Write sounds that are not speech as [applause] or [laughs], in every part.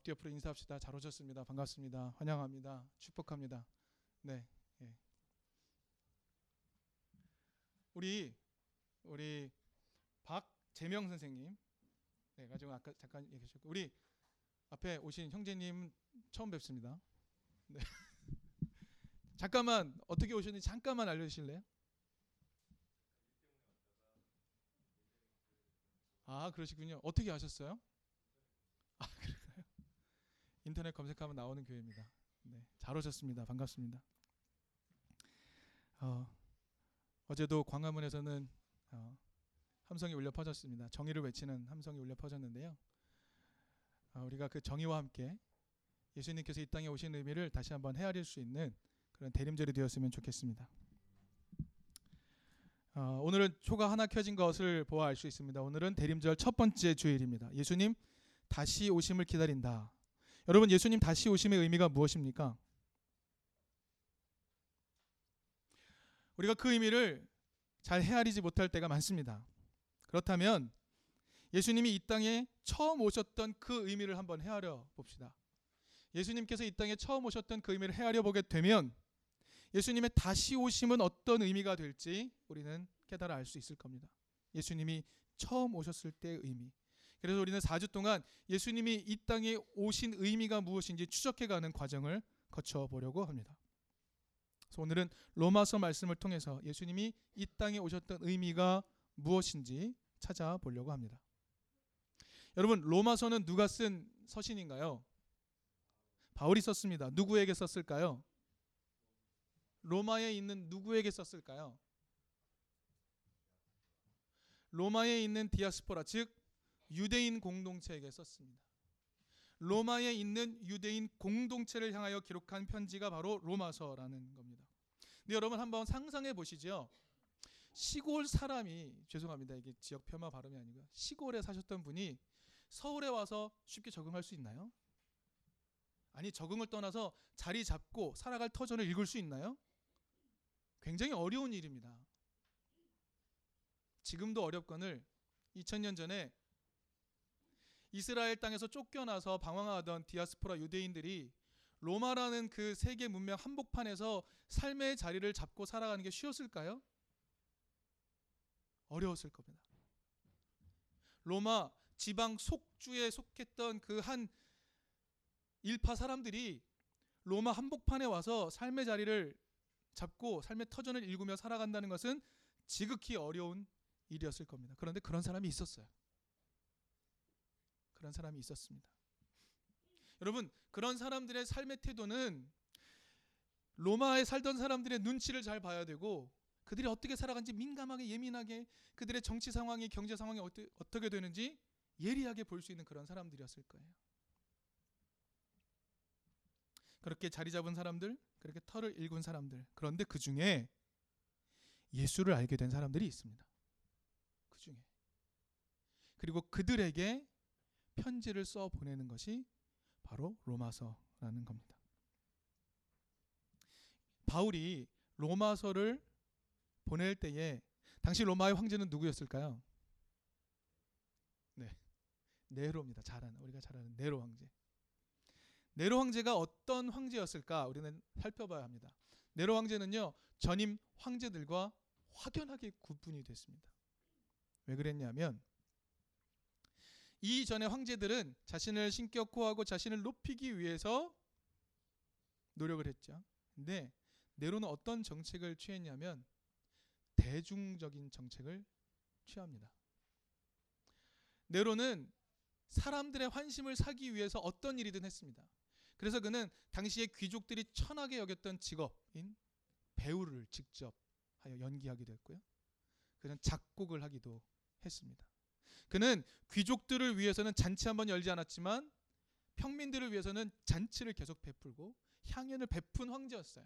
앞뒤 옆으로 인사합시다. 잘 오셨습니다. 반갑습니다. 환영합니다. 축복합니다. 네. 예. 우리 우리 박재명 선생님 네, 가지고 아까 잠깐 얘기하셨고 우리 앞에 오신 형제님 처음 뵙습니다. 네. [laughs] 잠깐만 어떻게 오셨는지 잠깐만 알려 주실래요? 아 그러시군요. 어떻게 아셨어요? 인터넷 검색하면 나오는 교회입니다. 네, 잘 오셨습니다. 반갑습니다. 어, 어제도 광화문에서는 어, 함성이 울려 퍼졌습니다. 정의를 외치는 함성이 울려 퍼졌는데요. 어, 우리가 그 정의와 함께 예수님께서 이 땅에 오신 의미를 다시 한번 헤아릴 수 있는 그런 대림절이 되었으면 좋겠습니다. 어, 오늘은 초가 하나 켜진 것을 보아 알 수 있습니다. 오늘은 대림절 첫 번째 주일입니다. 예수님 다시 오심을 기다린다. 여러분 예수님 다시 오심의 의미가 무엇입니까? 우리가 그 의미를 잘 헤아리지 못할 때가 많습니다. 그렇다면 예수님이 이 땅에 처음 오셨던 그 의미를 한번 헤아려 봅시다. 예수님께서 이 땅에 처음 오셨던 그 의미를 헤아려 보게 되면 예수님의 다시 오심은 어떤 의미가 될지 우리는 깨달아 알 수 있을 겁니다. 예수님이 처음 오셨을 때의 의미. 그래서 우리는 4주 동안 예수님이 이 땅에 오신 의미가 무엇인지 추적해 가는 과정을 거쳐 보려고 합니다. 그래서 오늘은 로마서 말씀을 통해서 예수님이 이 땅에 오셨던 의미가 무엇인지 찾아보려고 합니다. 여러분 로마서는 누가 쓴 서신인가요? 바울이 썼습니다. 누구에게 썼을까요? 로마에 있는 누구에게 썼을까요? 로마에 있는 디아스포라 즉 유대인 공동체에게 썼습니다. 로마에 있는 유대인 공동체를 향하여 기록한 편지가 바로 로마서라는 겁니다. 근데 여러분 한번 상상해 보시죠. 시골 사람이 죄송합니다. 이게 지역 폄하 발음이 아니고 시골에 사셨던 분이 서울에 와서 쉽게 적응할 수 있나요? 아니 적응을 떠나서 자리 잡고 살아갈 터전을 읽을 수 있나요? 굉장히 어려운 일입니다. 지금도 어렵거늘 2000년 전에 이스라엘 땅에서 쫓겨나서 방황하던 디아스포라 유대인들이 로마라는 그 세계 문명 한복판에서 삶의 자리를 잡고 살아가는 게 쉬웠을까요? 어려웠을 겁니다. 로마 지방 속주에 속했던 그 한 일파 사람들이 로마 한복판에 와서 삶의 자리를 잡고 삶의 터전을 일구며 살아간다는 것은 지극히 어려운 일이었을 겁니다. 그런데 그런 사람이 있었어요. 그런 사람이 있었습니다. 여러분, 그런 사람들의 삶의 태도는 로마에 살던 사람들의 눈치를 잘 봐야 되고 그들이 어떻게 살아간지 민감하게 예민하게 그들의 정치 상황이 경제 상황이 어떠, 어떻게 되는지 예리하게 볼 수 있는 그런 사람들이었을 거예요. 그렇게 자리 잡은 사람들, 그렇게 털을 일군 사람들. 그런데 그 중에 예수를 알게 된 사람들이 있습니다. 그 중에. 그리고 그들에게 편지를 써 보내는 것이 바로 로마서라는 겁니다. 바울이 로마서를 보낼 때에 당시 로마의 황제는 누구였을까요? 네. 네로입니다. 잘 아는 우리가 잘 아는 네로 황제. 네로 황제가 어떤 황제였을까? 우리는 살펴봐야 합니다. 네로 황제는요. 전임 황제들과 확연하게 구분이 됐습니다. 왜 그랬냐면 이전의 황제들은 자신을 신격호하고 자신을 높이기 위해서 노력을 했죠. 근데 네로는 어떤 정책을 취했냐면 대중적인 정책을 취합니다. 네로는 사람들의 환심을 사기 위해서 어떤 일이든 했습니다. 그래서 그는 당시에 귀족들이 천하게 여겼던 직업인 배우를 직접 하여 연기하기도 했고요. 그는 작곡을 하기도 했습니다. 그는 귀족들을 위해서는 잔치 한번 열지 않았지만 평민들을 위해서는 잔치를 계속 베풀고 향연을 베푼 황제였어요.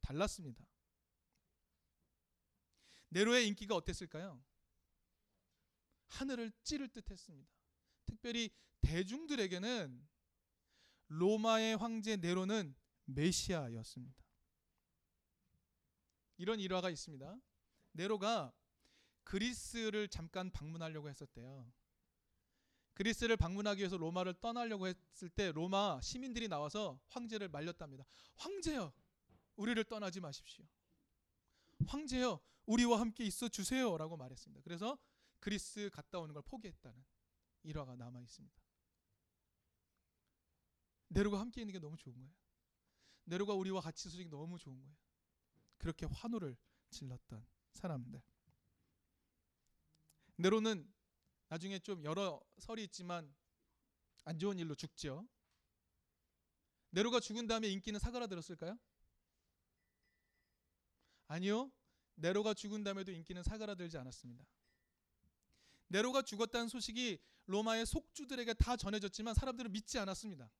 달랐습니다. 네로의 인기가 어땠을까요? 하늘을 찌를 듯 했습니다. 특별히 대중들에게는 로마의 황제 네로는 메시아였습니다. 이런 일화가 있습니다. 네로가 그리스를 잠깐 방문하려고 했었대요. 그리스를 방문하기 위해서 로마를 떠나려고 했을 때 로마 시민들이 나와서 황제를 말렸답니다. 황제여, 우리를 떠나지 마십시오. 황제여, 우리와 함께 있어 주세요라고 말했습니다. 그래서 그리스 갔다 오는 걸 포기했다는 일화가 남아 있습니다. 네로가 함께 있는 게 너무 좋은 거예요. 네로가 우리와 같이 있으니 너무 좋은 거예요. 그렇게 환호를 질렀던 사람들. 네로는 나중에 좀 여러 설이 있지만 안 좋은 일로 죽죠. 네로가 죽은 다음에 인기는 사그라들었을까요? 아니요. 네로가 죽은 다음에도 인기는 사그라들지 않았습니다. 네로가 죽었다는 소식이 로마의 속주들에게 다 전해졌지만 사람들은 믿지 않았습니다.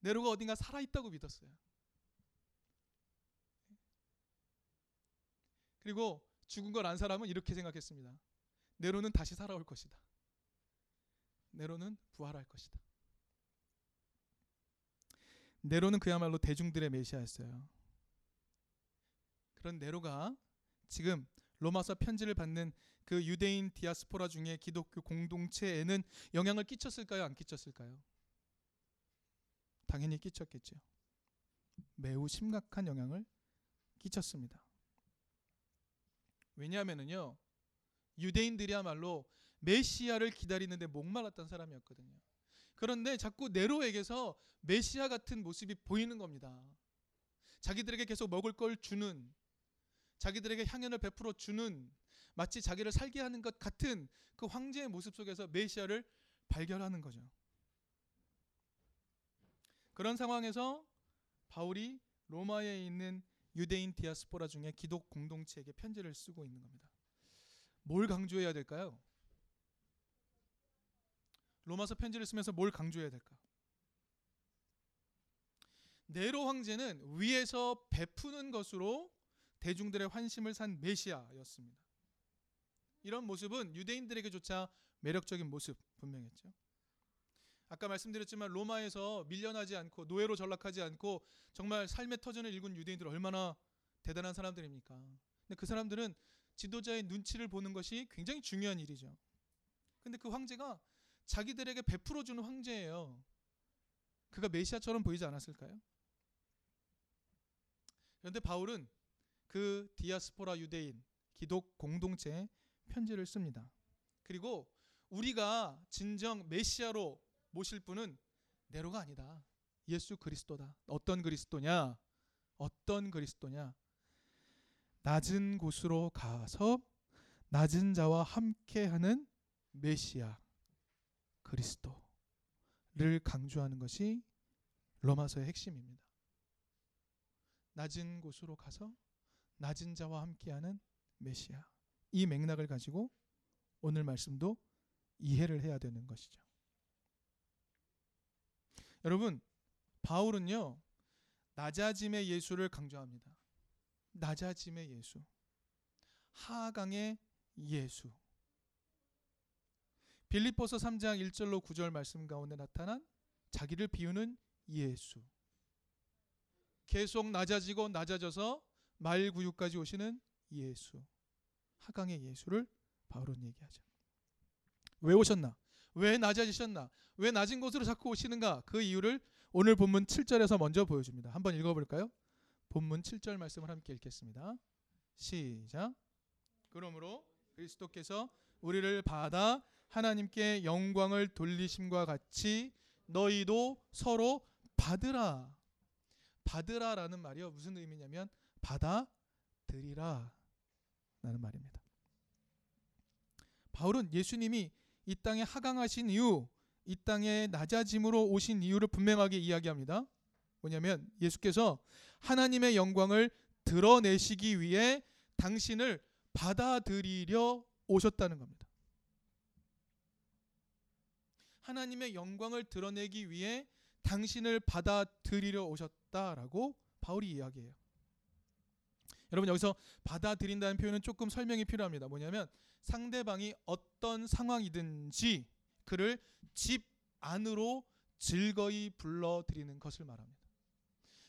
네로가 어딘가 살아있다고 믿었어요. 그리고 죽은 걸 안 사람은 이렇게 생각했습니다. 네로는 다시 살아올 것이다. 네로는 부활할 것이다. 네로는 그야말로 대중들의 메시아였어요. 그런 네로가 지금 로마서 편지를 받는 그 유대인 디아스포라 중에 기독교 공동체에는 영향을 끼쳤을까요? 안 끼쳤을까요? 당연히 끼쳤겠죠. 매우 심각한 영향을 끼쳤습니다. 왜냐하면은요. 유대인들이야말로 메시아를 기다리는데 목말랐던 사람이었거든요. 그런데 자꾸 네로에게서 메시아 같은 모습이 보이는 겁니다. 자기들에게 계속 먹을 걸 주는 자기들에게 향연을 베풀어 주는 마치 자기를 살게 하는 것 같은 그 황제의 모습 속에서 메시아를 발견하는 거죠. 그런 상황에서 바울이 로마에 있는 유대인 디아스포라 중에 기독 공동체에게 편지를 쓰고 있는 겁니다. 뭘 강조해야 될까요? 로마서 편지를 쓰면서 뭘 강조해야 될까? 네로 황제는 위에서 베푸는 것으로 대중들의 환심을 산 메시아였습니다. 이런 모습은 유대인들에게조차 매력적인 모습 분명했죠. 아까 말씀드렸지만 로마에서 밀려나지 않고 노예로 전락하지 않고 정말 삶의 터전을 읽은 유대인들 얼마나 대단한 사람들입니까? 근데 그 사람들은 지도자의 눈치를 보는 것이 굉장히 중요한 일이죠. 근데 그 황제가 자기들에게 베풀어 주는 황제예요. 그가 메시아처럼 보이지 않았을까요? 그런데 바울은 그 디아스포라 유대인 기독 공동체에 편지를 씁니다. 그리고 우리가 진정 메시아로 모실 분은 네로가 아니다. 예수 그리스도다. 어떤 그리스도냐? 어떤 그리스도냐? 낮은 곳으로 가서 낮은 자와 함께하는 메시아 그리스도를 강조하는 것이 로마서의 핵심입니다. 낮은 곳으로 가서 낮은 자와 함께하는 메시아 이 맥락을 가지고 오늘 말씀도 이해를 해야 되는 것이죠. 여러분 바울은요 낮아짐의 예수를 강조합니다. 낮아짐의 예수, 하강의 예수. 빌립보서 3장 1절로 9절 말씀 가운데 나타난 자기를 비우는 예수. 계속 낮아지고 낮아져서 말구유까지 오시는 예수. 하강의 예수를 바울은 얘기하죠. 왜 오셨나? 왜 낮아지셨나? 왜 낮은 곳으로 자꾸 오시는가? 그 이유를 오늘 본문 7절에서 먼저 보여줍니다. 한번 읽어볼까요? 본문 7절 말씀을 함께 읽겠습니다. 시작. 그러므로 그리스도께서 우리를 받아 하나님께 영광을 돌리심과 같이 너희도 서로 받으라. 받으라라는 말이요 무슨 의미냐면 받아들이라 라는 말입니다. 바울은 예수님이 이 땅에 하강하신 이유, 이 땅에 낮아짐으로 오신 이유를 분명하게 이야기합니다. 뭐냐면 예수께서 하나님의 영광을 드러내시기 위해 당신을 받아들이려 오셨다는 겁니다. 하나님의 영광을 드러내기 위해 당신을 받아들이려 오셨다라고 바울이 이야기해요. 여러분 여기서 받아들인다는 표현은 조금 설명이 필요합니다. 뭐냐면 상대방이 어떤 상황이든지 그를 집 안으로 즐거이 불러들이는 것을 말합니다.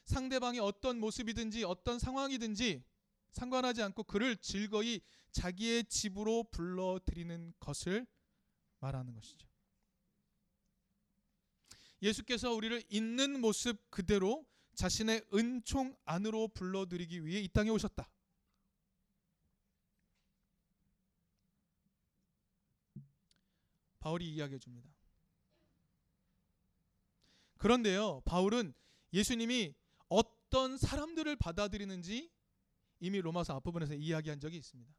상대방이 어떤 모습이든지 어떤 상황이든지 상관하지 않고 그를 즐거이 자기의 집으로 불러들이는 것을 말하는 것이죠. 예수께서 우리를 있는 모습 그대로 자신의 은총 안으로 불러들이기 위해 이 땅에 오셨다. 바울이 이야기해 줍니다. 그런데요, 바울은 예수님이 어떤 사람들을 받아들이는지 이미 로마서 앞부분에서 이야기한 적이 있습니다.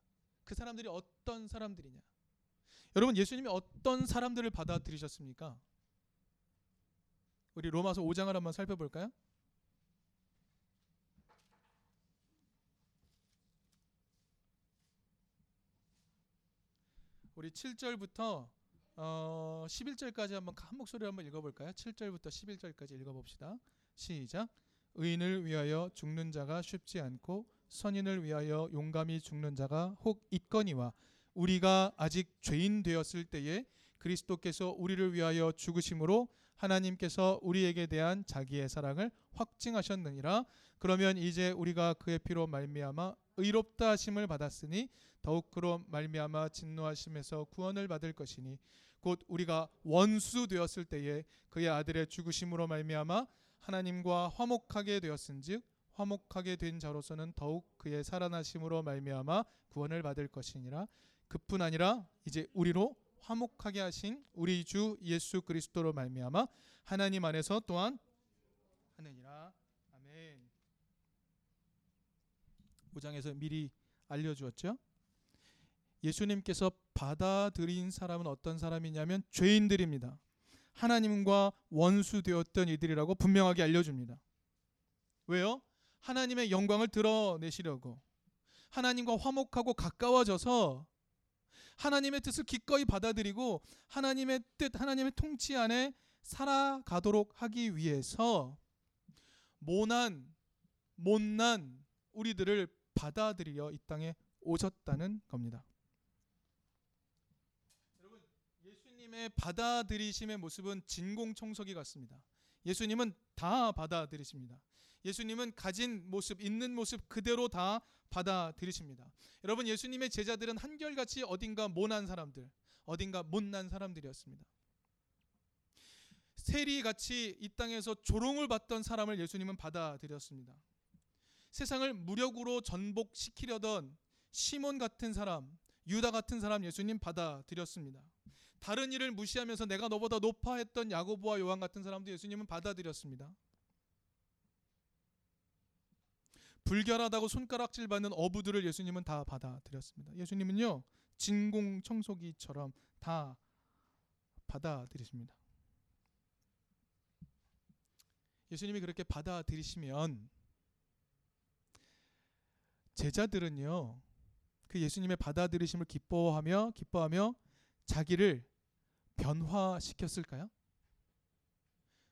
그 사람들이 어떤 사람들이냐? 여러분, 예수님이 어떤 사람들을 받아들이셨습니까? 우리 로마서 5장을 한번 살펴볼까요? 우리 7절부터 어, 11절까지 한번 한 목소리로 한번 읽어볼까요? 7절부터 11절까지 읽어봅시다. 시작. 의인을 위하여 죽는 자가 쉽지 않고 선인을 위하여 용감히 죽는 자가 혹 있거니와 우리가 아직 죄인 되었을 때에 그리스도께서 우리를 위하여 죽으심으로 하나님께서 우리에게 대한 자기의 사랑을 확증하셨느니라. 그러면 이제 우리가 그의 피로 말미암아 의롭다 하심을 받았으니 더욱 그로 말미암아 진노하심에서 구원을 받을 것이니 곧 우리가 원수 되었을 때에 그의 아들의 죽으심으로 말미암아 하나님과 화목하게 되었은즉 화목하게 된 자로서는 더욱 그의 살아나심으로 말미암아 구원을 받을 것이니라 그뿐 아니라 이제 우리로 화목하게 하신 우리 주 예수 그리스도로 말미암아 하나님 안에서 또한 하느니라 아멘. 5장에서 미리 알려 주었죠. 예수님께서 받아들인 사람은 어떤 사람이냐면 죄인들입니다. 하나님과 원수 되었던 이들이라고 분명하게 알려줍니다. 왜요? 하나님의 영광을 드러내시려고 하나님과 화목하고 가까워져서 하나님의 뜻을 기꺼이 받아들이고 하나님의 뜻, 하나님의 통치 안에 살아가도록 하기 위해서 모난, 못난 우리들을 받아들여 이 땅에 오셨다는 겁니다. 여러분, 예수님의 받아들이심의 모습은 진공 청소기 같습니다. 예수님은 다 받아들이십니다. 예수님은 가진 모습, 있는 모습 그대로 다 받아들이십니다. 여러분, 예수님의 제자들은 한결같이 어딘가 모난 사람들, 어딘가 못난 사람들이었습니다. 세리같이 이 땅에서 조롱을 받던 사람을 예수님은 받아들였습니다. 세상을 무력으로 전복시키려던 시몬 같은 사람, 유다 같은 사람 예수님 받아들였습니다. 다른 일을 무시하면서 내가 너보다 높아 했던 야고보와 요한 같은 사람도 예수님은 받아들였습니다. 불결하다고 손가락질 받는 어부들을 예수님은 다 받아들였습니다. 예수님은요 진공 청소기처럼 다 받아들이십니다. 예수님이 그렇게 받아들이시면 제자들은요 그 예수님의 받아들이심을 기뻐하며 기뻐하며 자기를 변화시켰을까요?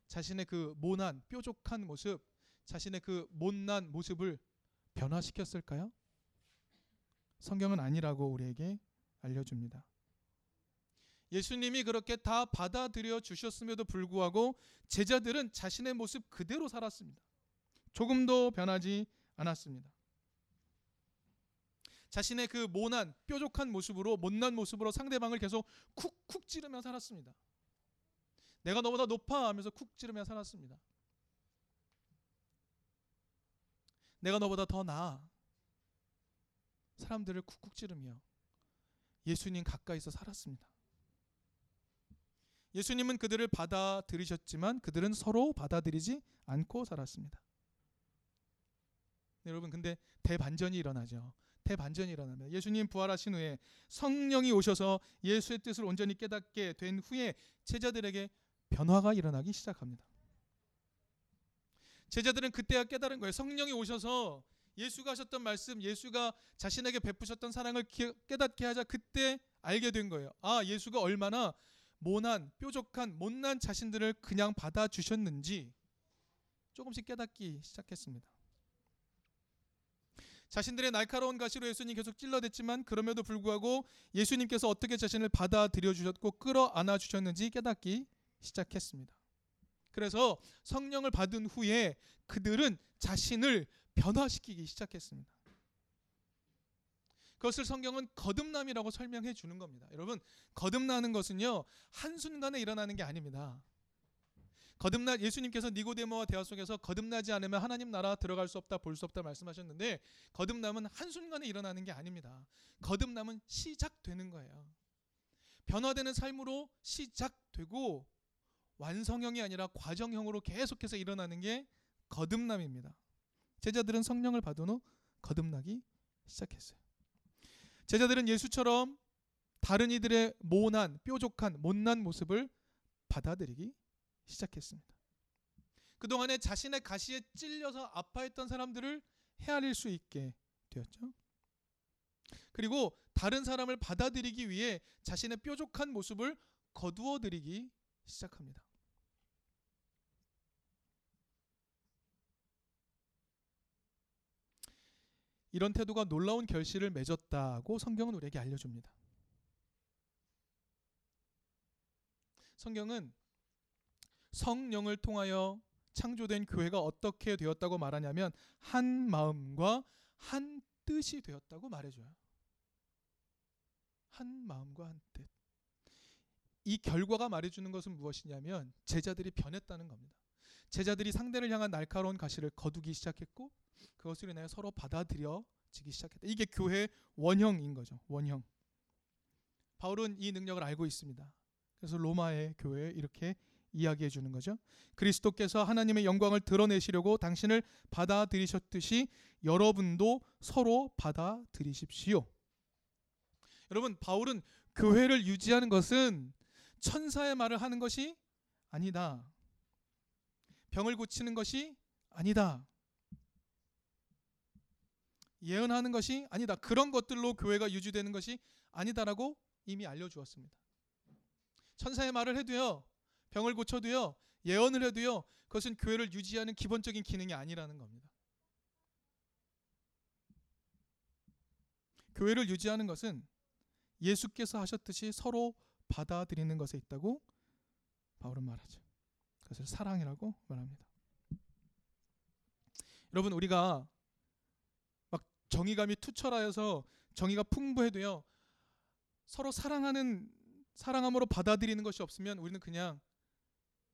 자신의 그 모난 뾰족한 모습 자신의 그 못난 모습을 변화시켰을까요? 성경은 아니라고 우리에게 알려줍니다. 예수님이 그렇게 다 받아들여 주셨음에도 불구하고 제자들은 자신의 모습 그대로 살았습니다. 조금도 변하지 않았습니다. 자신의 그 모난, 뾰족한 모습으로 못난 모습으로 상대방을 계속 쿡쿡 찌르며 살았습니다. 내가 너보다 높아 하면서 쿡 찌르며 살았습니다. 내가 너보다 더 나아. 사람들을 쿡쿡 찌르며 예수님 가까이서 살았습니다. 예수님은 그들을 받아들이셨지만 그들은 서로 받아들이지 않고 살았습니다. 네, 여러분 근데 대반전이 일어나죠. 대반전이 일어나면 예수님 부활하신 후에 성령이 오셔서 예수의 뜻을 온전히 깨닫게 된 후에 제자들에게 변화가 일어나기 시작합니다. 제자들은 그때야 깨달은 거예요. 성령이 오셔서 예수가 하셨던 말씀, 예수가 자신에게 베푸셨던 사랑을 깨닫게 하자 그때 알게 된 거예요. 아, 예수가 얼마나 모난, 뾰족한, 못난 자신들을 그냥 받아주셨는지 조금씩 깨닫기 시작했습니다. 자신들의 날카로운 가시로 예수님 계속 찔러댔지만 그럼에도 불구하고 예수님께서 어떻게 자신을 받아들여 주셨고 끌어안아 주셨는지 깨닫기 시작했습니다. 그래서 성령을 받은 후에 그들은 자신을 변화시키기 시작했습니다. 그것을 성경은 거듭남이라고 설명해 주는 겁니다. 여러분, 거듭나는 것은요. 한순간에 일어나는 게 아닙니다. 거듭나 예수님께서 니고데모와 대화 속에서 거듭나지 않으면 하나님 나라 들어갈 수 없다 볼 수 없다 말씀하셨는데 거듭남은 한순간에 일어나는 게 아닙니다. 거듭남은 시작되는 거예요. 변화되는 삶으로 시작되고 완성형이 아니라 과정형으로 계속해서 일어나는 게 거듭남입니다. 제자들은 성령을 받은 후 거듭나기 시작했어요. 제자들은 예수처럼 다른 이들의 모난, 뾰족한, 못난 모습을 받아들이기 시작했습니다. 그동안에 자신의 가시에 찔려서 아파했던 사람들을 헤아릴 수 있게 되었죠. 그리고 다른 사람을 받아들이기 위해 자신의 뾰족한 모습을 거두어 드리기 시작합니다. 이런 태도가 놀라운 결실을 맺었다고 성경은 우리에게 알려줍니다. 성경은 성령을 통하여 창조된 교회가 어떻게 되었다고 말하냐면 한 마음과 한 뜻이 되었다고 말해줘요. 한 마음과 한 뜻. 이 결과가 말해주는 것은 무엇이냐면 제자들이 변했다는 겁니다. 제자들이 상대를 향한 날카로운 가시를 거두기 시작했고 그것으로 인하여 서로 받아들여지기 시작했다. 이게 교회의 원형인 거죠. 원형. 바울은 이 능력을 알고 있습니다. 그래서 로마의 교회에 이렇게 이야기해 주는 거죠. 그리스도께서 하나님의 영광을 드러내시려고 당신을 받아들이셨듯이 여러분도 서로 받아들이십시오. 여러분, 바울은 교회를 유지하는 것은 천사의 말을 하는 것이 아니다. 병을 고치는 것이 아니다. 예언하는 것이 아니다. 그런 것들로 교회가 유지되는 것이 아니다라고 이미 알려주었습니다. 천사의 말을 해도요, 병을 고쳐도요, 예언을 해도요, 그것은 교회를 유지하는 기본적인 기능이 아니라는 겁니다. 교회를 유지하는 것은 예수께서 하셨듯이 서로 받아들이는 것에 있다고 바울은 말하죠. 그것을 사랑이라고 말합니다. 여러분 우리가 막 정의감이 투철하여서 정의가 풍부해도요 서로 사랑하는 사랑함으로 받아들이는 것이 없으면 우리는 그냥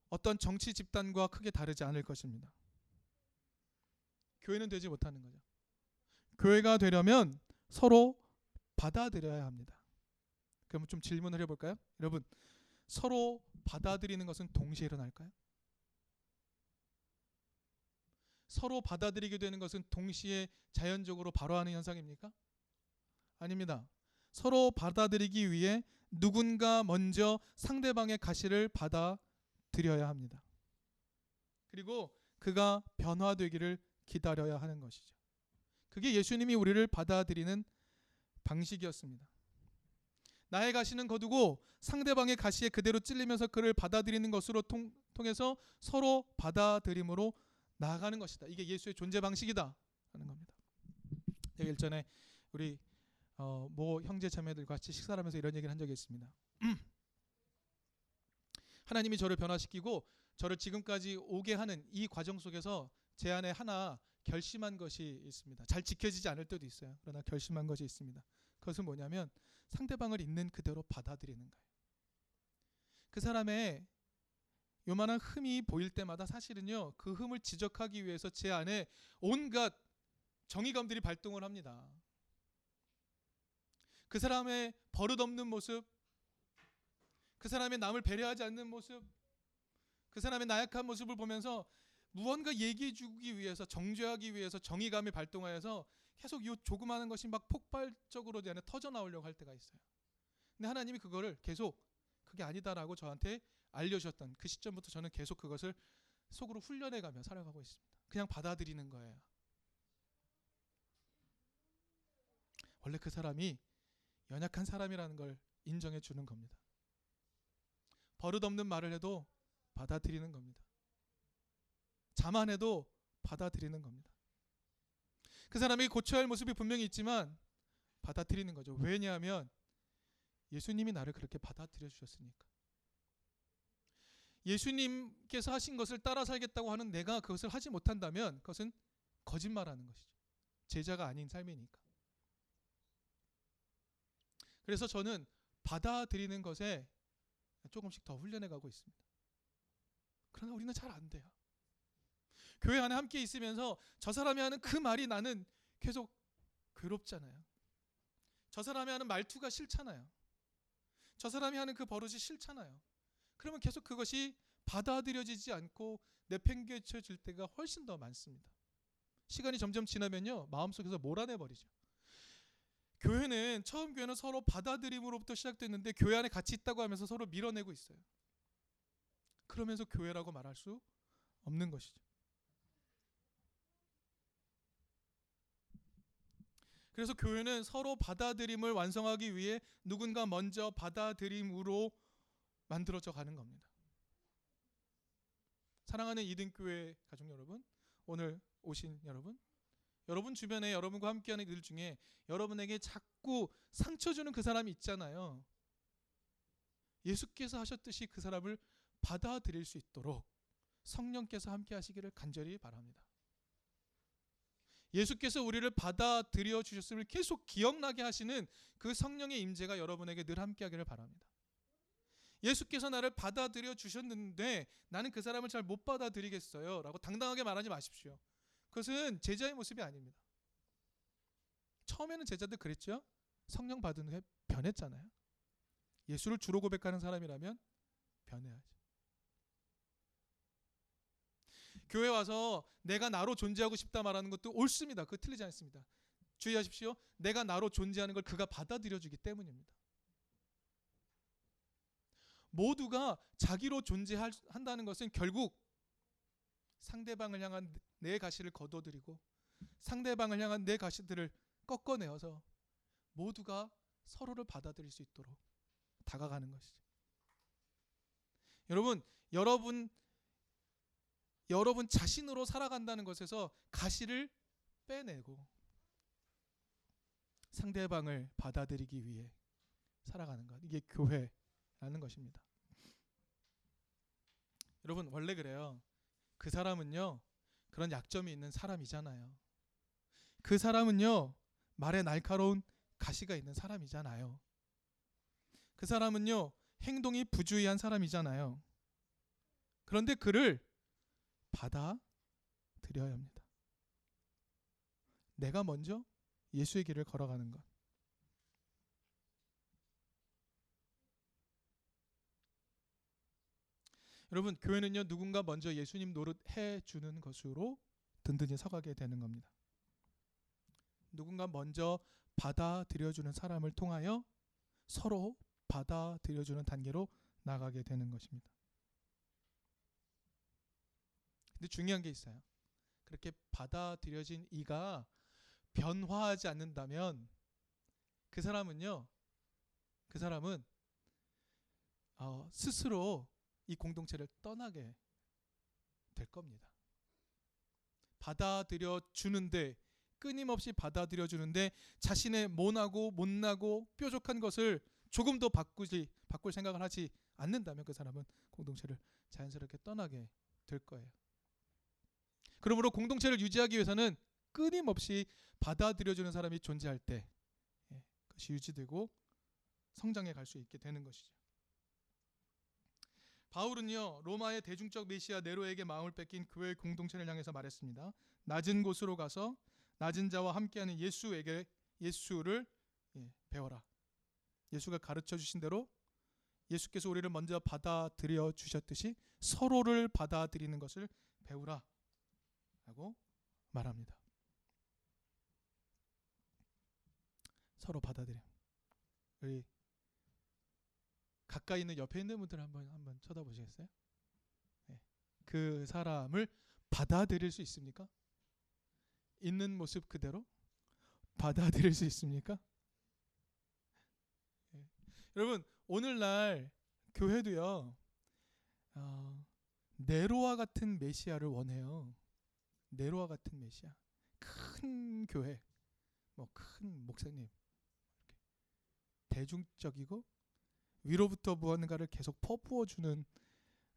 어떤 정치 집단과 크게 다르지 않을 것입니다. 교회는 되지 못하는 거죠. 교회가 되려면 서로 받아들여야 합니다. 그럼 좀 질문을 해볼까요? 여러분 서로 받아들이는 것은 동시에 일어날까요? 서로 받아들이게 되는 것은 동시에 자연적으로 발화하는 현상입니까? 아닙니다. 서로 받아들이기 위해 누군가 먼저 상대방의 가시를 받아 들여야 합니다. 그리고 그가 변화되기를 기다려야 하는 것이죠. 그게 예수님이 우리를 받아들이는 방식이었습니다. 나의 가시는 거두고 상대방의 가시에 그대로 찔리면서 그를 받아들이는 것으로 통, 통해서 서로 받아들임으로 나아가는 것이다. 이게 예수의 존재 방식이다 하는 겁니다. 제가 일전에 우리 어, 모 형제 자매들과 같이 식사를 하면서 이런 얘기를 한 적이 있습니다. [clears throat] 하나님이 저를 변화시키고 저를 지금까지 오게 하는 이 과정 속에서 제 안에 하나 결심한 것이 있습니다. 잘 지켜지지 않을 때도 있어요. 그러나 결심한 것이 있습니다. 그것은 뭐냐면 상대방을 있는 그대로 받아들이는 거예요. 그 사람의 요만한 흠이 보일 때마다 사실은요 그 흠을 지적하기 위해서 제 안에 온갖 정의감들이 발동을 합니다. 그 사람의 버릇없는 모습, 그 사람의 남을 배려하지 않는 모습, 그 사람의 나약한 모습을 보면서 무언가 얘기해 주기 위해서 정죄하기 위해서 정의감이 발동하여서 계속 이 조그마한 것이 막 폭발적으로 내 안에 터져 나오려고 할 때가 있어요. 근데 하나님이 그거를 계속 그게 아니다라고 저한테 알려주셨던 그 시점부터 저는 계속 그것을 속으로 훈련해가며 살아가고 있습니다. 그냥 받아들이는 거예요. 원래 그 사람이 연약한 사람이라는 걸 인정해 주는 겁니다. 버릇없는 말을 해도 받아들이는 겁니다. 자만해도 받아들이는 겁니다. 그 사람이 고쳐야 할 모습이 분명히 있지만 받아들이는 거죠. 왜냐하면 예수님이 나를 그렇게 받아들여 주셨으니까. 예수님께서 하신 것을 따라 살겠다고 하는 내가 그것을 하지 못한다면 그것은 거짓말하는 것이죠. 제자가 아닌 삶이니까. 그래서 저는 받아들이는 것에 조금씩 더 훈련해 가고 있습니다. 그러나 우리는 잘 안 돼요. 교회 안에 함께 있으면서 저 사람이 하는 그 말이 나는 계속 괴롭잖아요. 저 사람이 하는 말투가 싫잖아요. 저 사람이 하는 그 버릇이 싫잖아요. 그러면 계속 그것이 받아들여지지 않고 내팽개쳐질 때가 훨씬 더 많습니다. 시간이 점점 지나면요 마음속에서 몰아내 버리죠. 교회는 처음 교회는 서로 받아들임으로부터 시작됐는데 교회 안에 같이 있다고 하면서 서로 밀어내고 있어요. 그러면서 교회라고 말할 수 없는 것이죠. 그래서 교회는 서로 받아들임을 완성하기 위해 누군가 먼저 받아들임으로 만들어져 가는 겁니다. 사랑하는 이등교회 가족 여러분, 오늘 오신 여러분, 여러분 주변에 여러분과 함께하는 이들 중에 여러분에게 자꾸 상처 주는 그 사람이 있잖아요. 예수께서 하셨듯이 그 사람을 받아들일 수 있도록 성령께서 함께 하시기를 간절히 바랍니다. 예수께서 우리를 받아들여 주셨음을 계속 기억나게 하시는 그 성령의 임재가 여러분에게 늘 함께 하기를 바랍니다. 예수께서 나를 받아들여 주셨는데 나는 그 사람을 잘 못 받아들이겠어요 라고 당당하게 말하지 마십시오. 그것은 제자의 모습이 아닙니다. 처음에는 제자들 그랬죠. 성령 받은 후에 변했잖아요. 예수를 주로 고백하는 사람이라면 변해야죠. 교회 와서 내가 나로 존재하고 싶다 말하는 것도 옳습니다. 그 틀리지 않습니다. 주의하십시오. 내가 나로 존재하는 걸 그가 받아들여 주기 때문입니다. 모두가 자기로 존재한다는 것은 결국 상대방을 향한 내 가시를 거둬들이고 상대방을 향한 내 가시들을 꺾어내어서 모두가 서로를 받아들일 수 있도록 다가가는 것이죠. 여러분, 여러분 여러분 자신으로 살아간다는 것에서 가시를 빼내고 상대방을 받아들이기 위해 살아가는 것. 이게 교회라는 것입니다. 여러분 원래 그래요. 그 사람은요. 그런 약점이 있는 사람이잖아요. 그 사람은요. 말에 날카로운 가시가 있는 사람이잖아요. 그 사람은요. 행동이 부주의한 사람이잖아요. 그런데 그를 받아들여야 합니다. 내가 먼저 예수의 길을 걸어가는 것. 여러분 교회는요 누군가 먼저 예수님 노릇 해 주는 것으로 든든히 서가게 되는 겁니다. 누군가 먼저 받아들여 주는 사람을 통하여 서로 받아들여 주는 단계로 나가게 되는 것입니다. 근데 중요한 게 있어요. 그렇게 받아들여진 이가 변화하지 않는다면 그 사람은요. 그 사람은 어, 스스로 이 공동체를 떠나게 될 겁니다. 받아들여 주는데 끊임없이 받아들여 주는데 자신의 모나고 못나고 뾰족한 것을 조금 더 바꾸지 바꿀 생각을 하지 않는다면 그 사람은 공동체를 자연스럽게 떠나게 될 거예요. 그러므로 공동체를 유지하기 위해서는 끊임없이 받아들여 주는 사람이 존재할 때 예, 그것이 유지되고 성장해 갈 수 있게 되는 것이죠. 바울은요 로마의 대중적 메시아 네로에게 마음을 뺏긴 교회 공동체를 향해서 말했습니다. 낮은 곳으로 가서 낮은 자와 함께하는 예수에게 예수를 예, 배워라. 예수가 가르쳐 주신 대로 예수께서 우리를 먼저 받아들여 주셨듯이 서로를 받아들이는 것을 배우라. 라고 말합니다. 서로 받아들여. 우리 가까이 있는 옆에 있는 분들 한번 한번 쳐다보시겠어요? 네. 그 사람을 받아들일 수 있습니까? 있는 모습 그대로 받아들일 수 있습니까? 네. 여러분 오늘날 교회도요 어, 네로와 같은 메시아를 원해요. 네로와 같은 메시아, 큰 교회, 뭐 큰 목사님, 이렇게 대중적이고 위로부터 무언가를 계속 퍼부어주는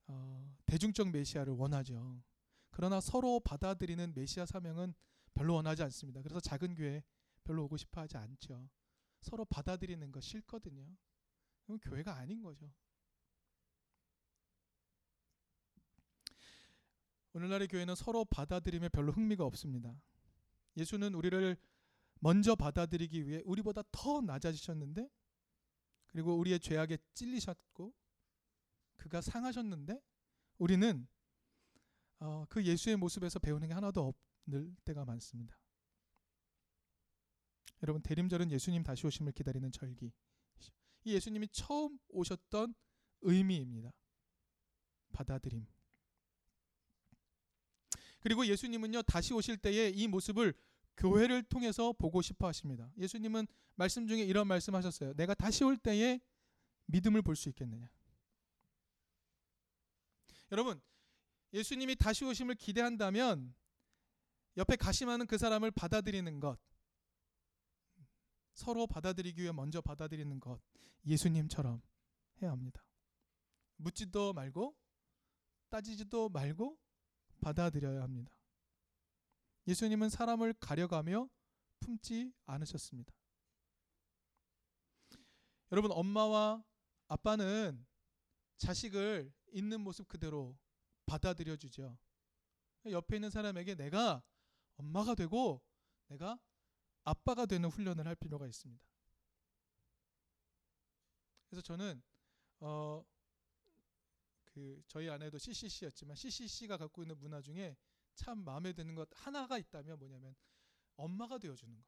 어, 대중적 메시아를 원하죠. 그러나 서로 받아들이는 메시아 사명은 별로 원하지 않습니다. 그래서 작은 교회 별로 오고 싶어 하지 않죠. 서로 받아들이는 거 싫거든요. 그럼 교회가 아닌 거죠. 오늘날의 교회는 서로 받아들임에 별로 흥미가 없습니다. 예수는 우리를 먼저 받아들이기 위해 우리보다 더 낮아지셨는데 그리고 우리의 죄악에 찔리셨고 그가 상하셨는데 우리는 어, 그 예수의 모습에서 배우는 게 하나도 없는 때가 많습니다. 여러분 대림절은 예수님 다시 오심을 기다리는 절기. 이 예수님이 처음 오셨던 의미입니다. 받아들임. 그리고 예수님은요 다시 오실 때에 이 모습을 교회를 통해서 보고 싶어 하십니다. 예수님은 말씀 중에 이런 말씀 하셨어요. 내가 다시 올 때에 믿음을 볼 수 있겠느냐. 여러분, 예수님이 다시 오심을 기대한다면 옆에 가심하는 그 사람을 받아들이는 것, 서로 받아들이기 위해 먼저 받아들이는 것, 예수님처럼 해야 합니다. 묻지도 말고 따지지도 말고 받아들여야 합니다. 예수님은 사람을 가려가며 품지 않으셨습니다. 여러분, 엄마와 아빠는 자식을 있는 모습 그대로 받아들여 주죠. 옆에 있는 사람에게 내가 엄마가 되고 내가 아빠가 되는 훈련을 할 필요가 있습니다. 그래서 저는 어 그 저희 아내도 CCC였지만 CCC가 갖고 있는 문화 중에 참 마음에 드는 것 하나가 있다면 뭐냐면 엄마가 되어 주는 것.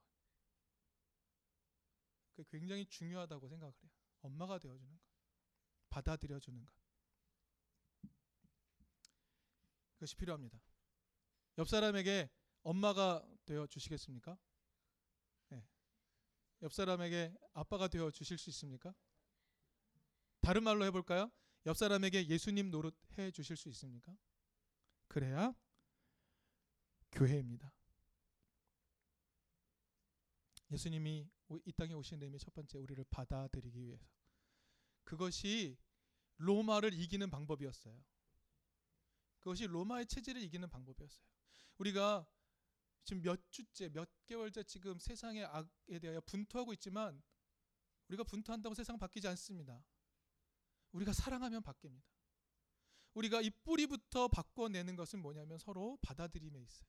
그 굉장히 중요하다고 생각을 해요. 엄마가 되어 주는 것. 받아들여 주는 것. 그것이 필요합니다. 옆 사람에게 엄마가 되어 주시겠습니까? 네. 옆 사람에게 아빠가 되어 주실 수 있습니까? 다른 말로 해볼까요? 옆 사람에게 예수님 노릇 해 주실 수 있습니까? 그래야 교회입니다. 예수님이 이 땅에 오신 의미 첫 번째 우리를 받아들이기 위해서 그것이 로마를 이기는 방법이었어요. 그것이 로마의 체질을 이기는 방법이었어요. 우리가 지금 몇 주째, 몇 개월째 지금 세상의 악에 대하여 분투하고 있지만 우리가 분투한다고 세상 바뀌지 않습니다. 우리가 사랑하면 바뀝니다. 우리가 이 뿌리부터 바꿔내는 것은 뭐냐면 서로 받아들임에 있어요.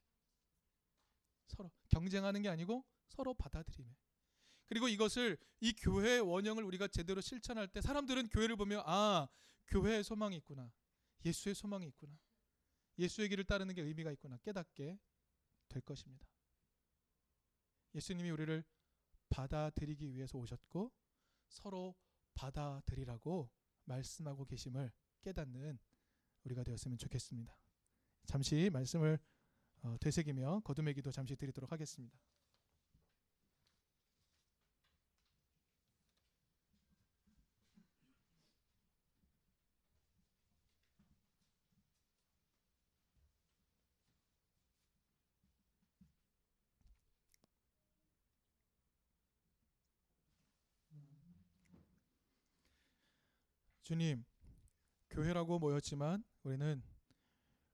서로 경쟁하는 게 아니고 서로 받아들임에. 그리고 이것을 이 교회의 원형을 우리가 제대로 실천할 때 사람들은 교회를 보며 아 교회의 소망이 있구나 예수의 소망이 있구나 예수의 길을 따르는 게 의미가 있구나 깨닫게 될 것입니다. 예수님이 우리를 받아들이기 위해서 오셨고 서로 받아들이라고 말씀하고 계심을 깨닫는 우리가 되었으면 좋겠습니다. 잠시 말씀을 어, 되새기며 거듭의 기도 잠시 드리도록 하겠습니다. 주님, 교회라고 모였지만 우리는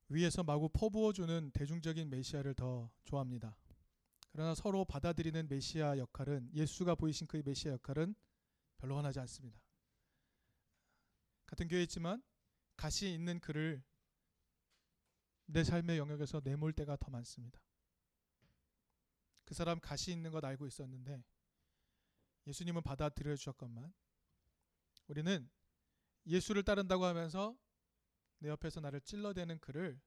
위에서 마구 퍼부어주는 대중적인 메시아를 더 좋아합니다. 그러나 서로 받아들이는 메시아 역할은 예수가 보이신 그의 메시아 역할은 별로 원하지 않습니다. 같은 교회 있지만 가시 있는 그를 내 삶의 영역에서 내몰 때가 더 많습니다. 그 사람 가시 있는 것 알고 있었는데 예수님은 받아들여 주셨건만 우리는 예수를 따른다고 하면서 내 옆에서 나를 찔러대는 그를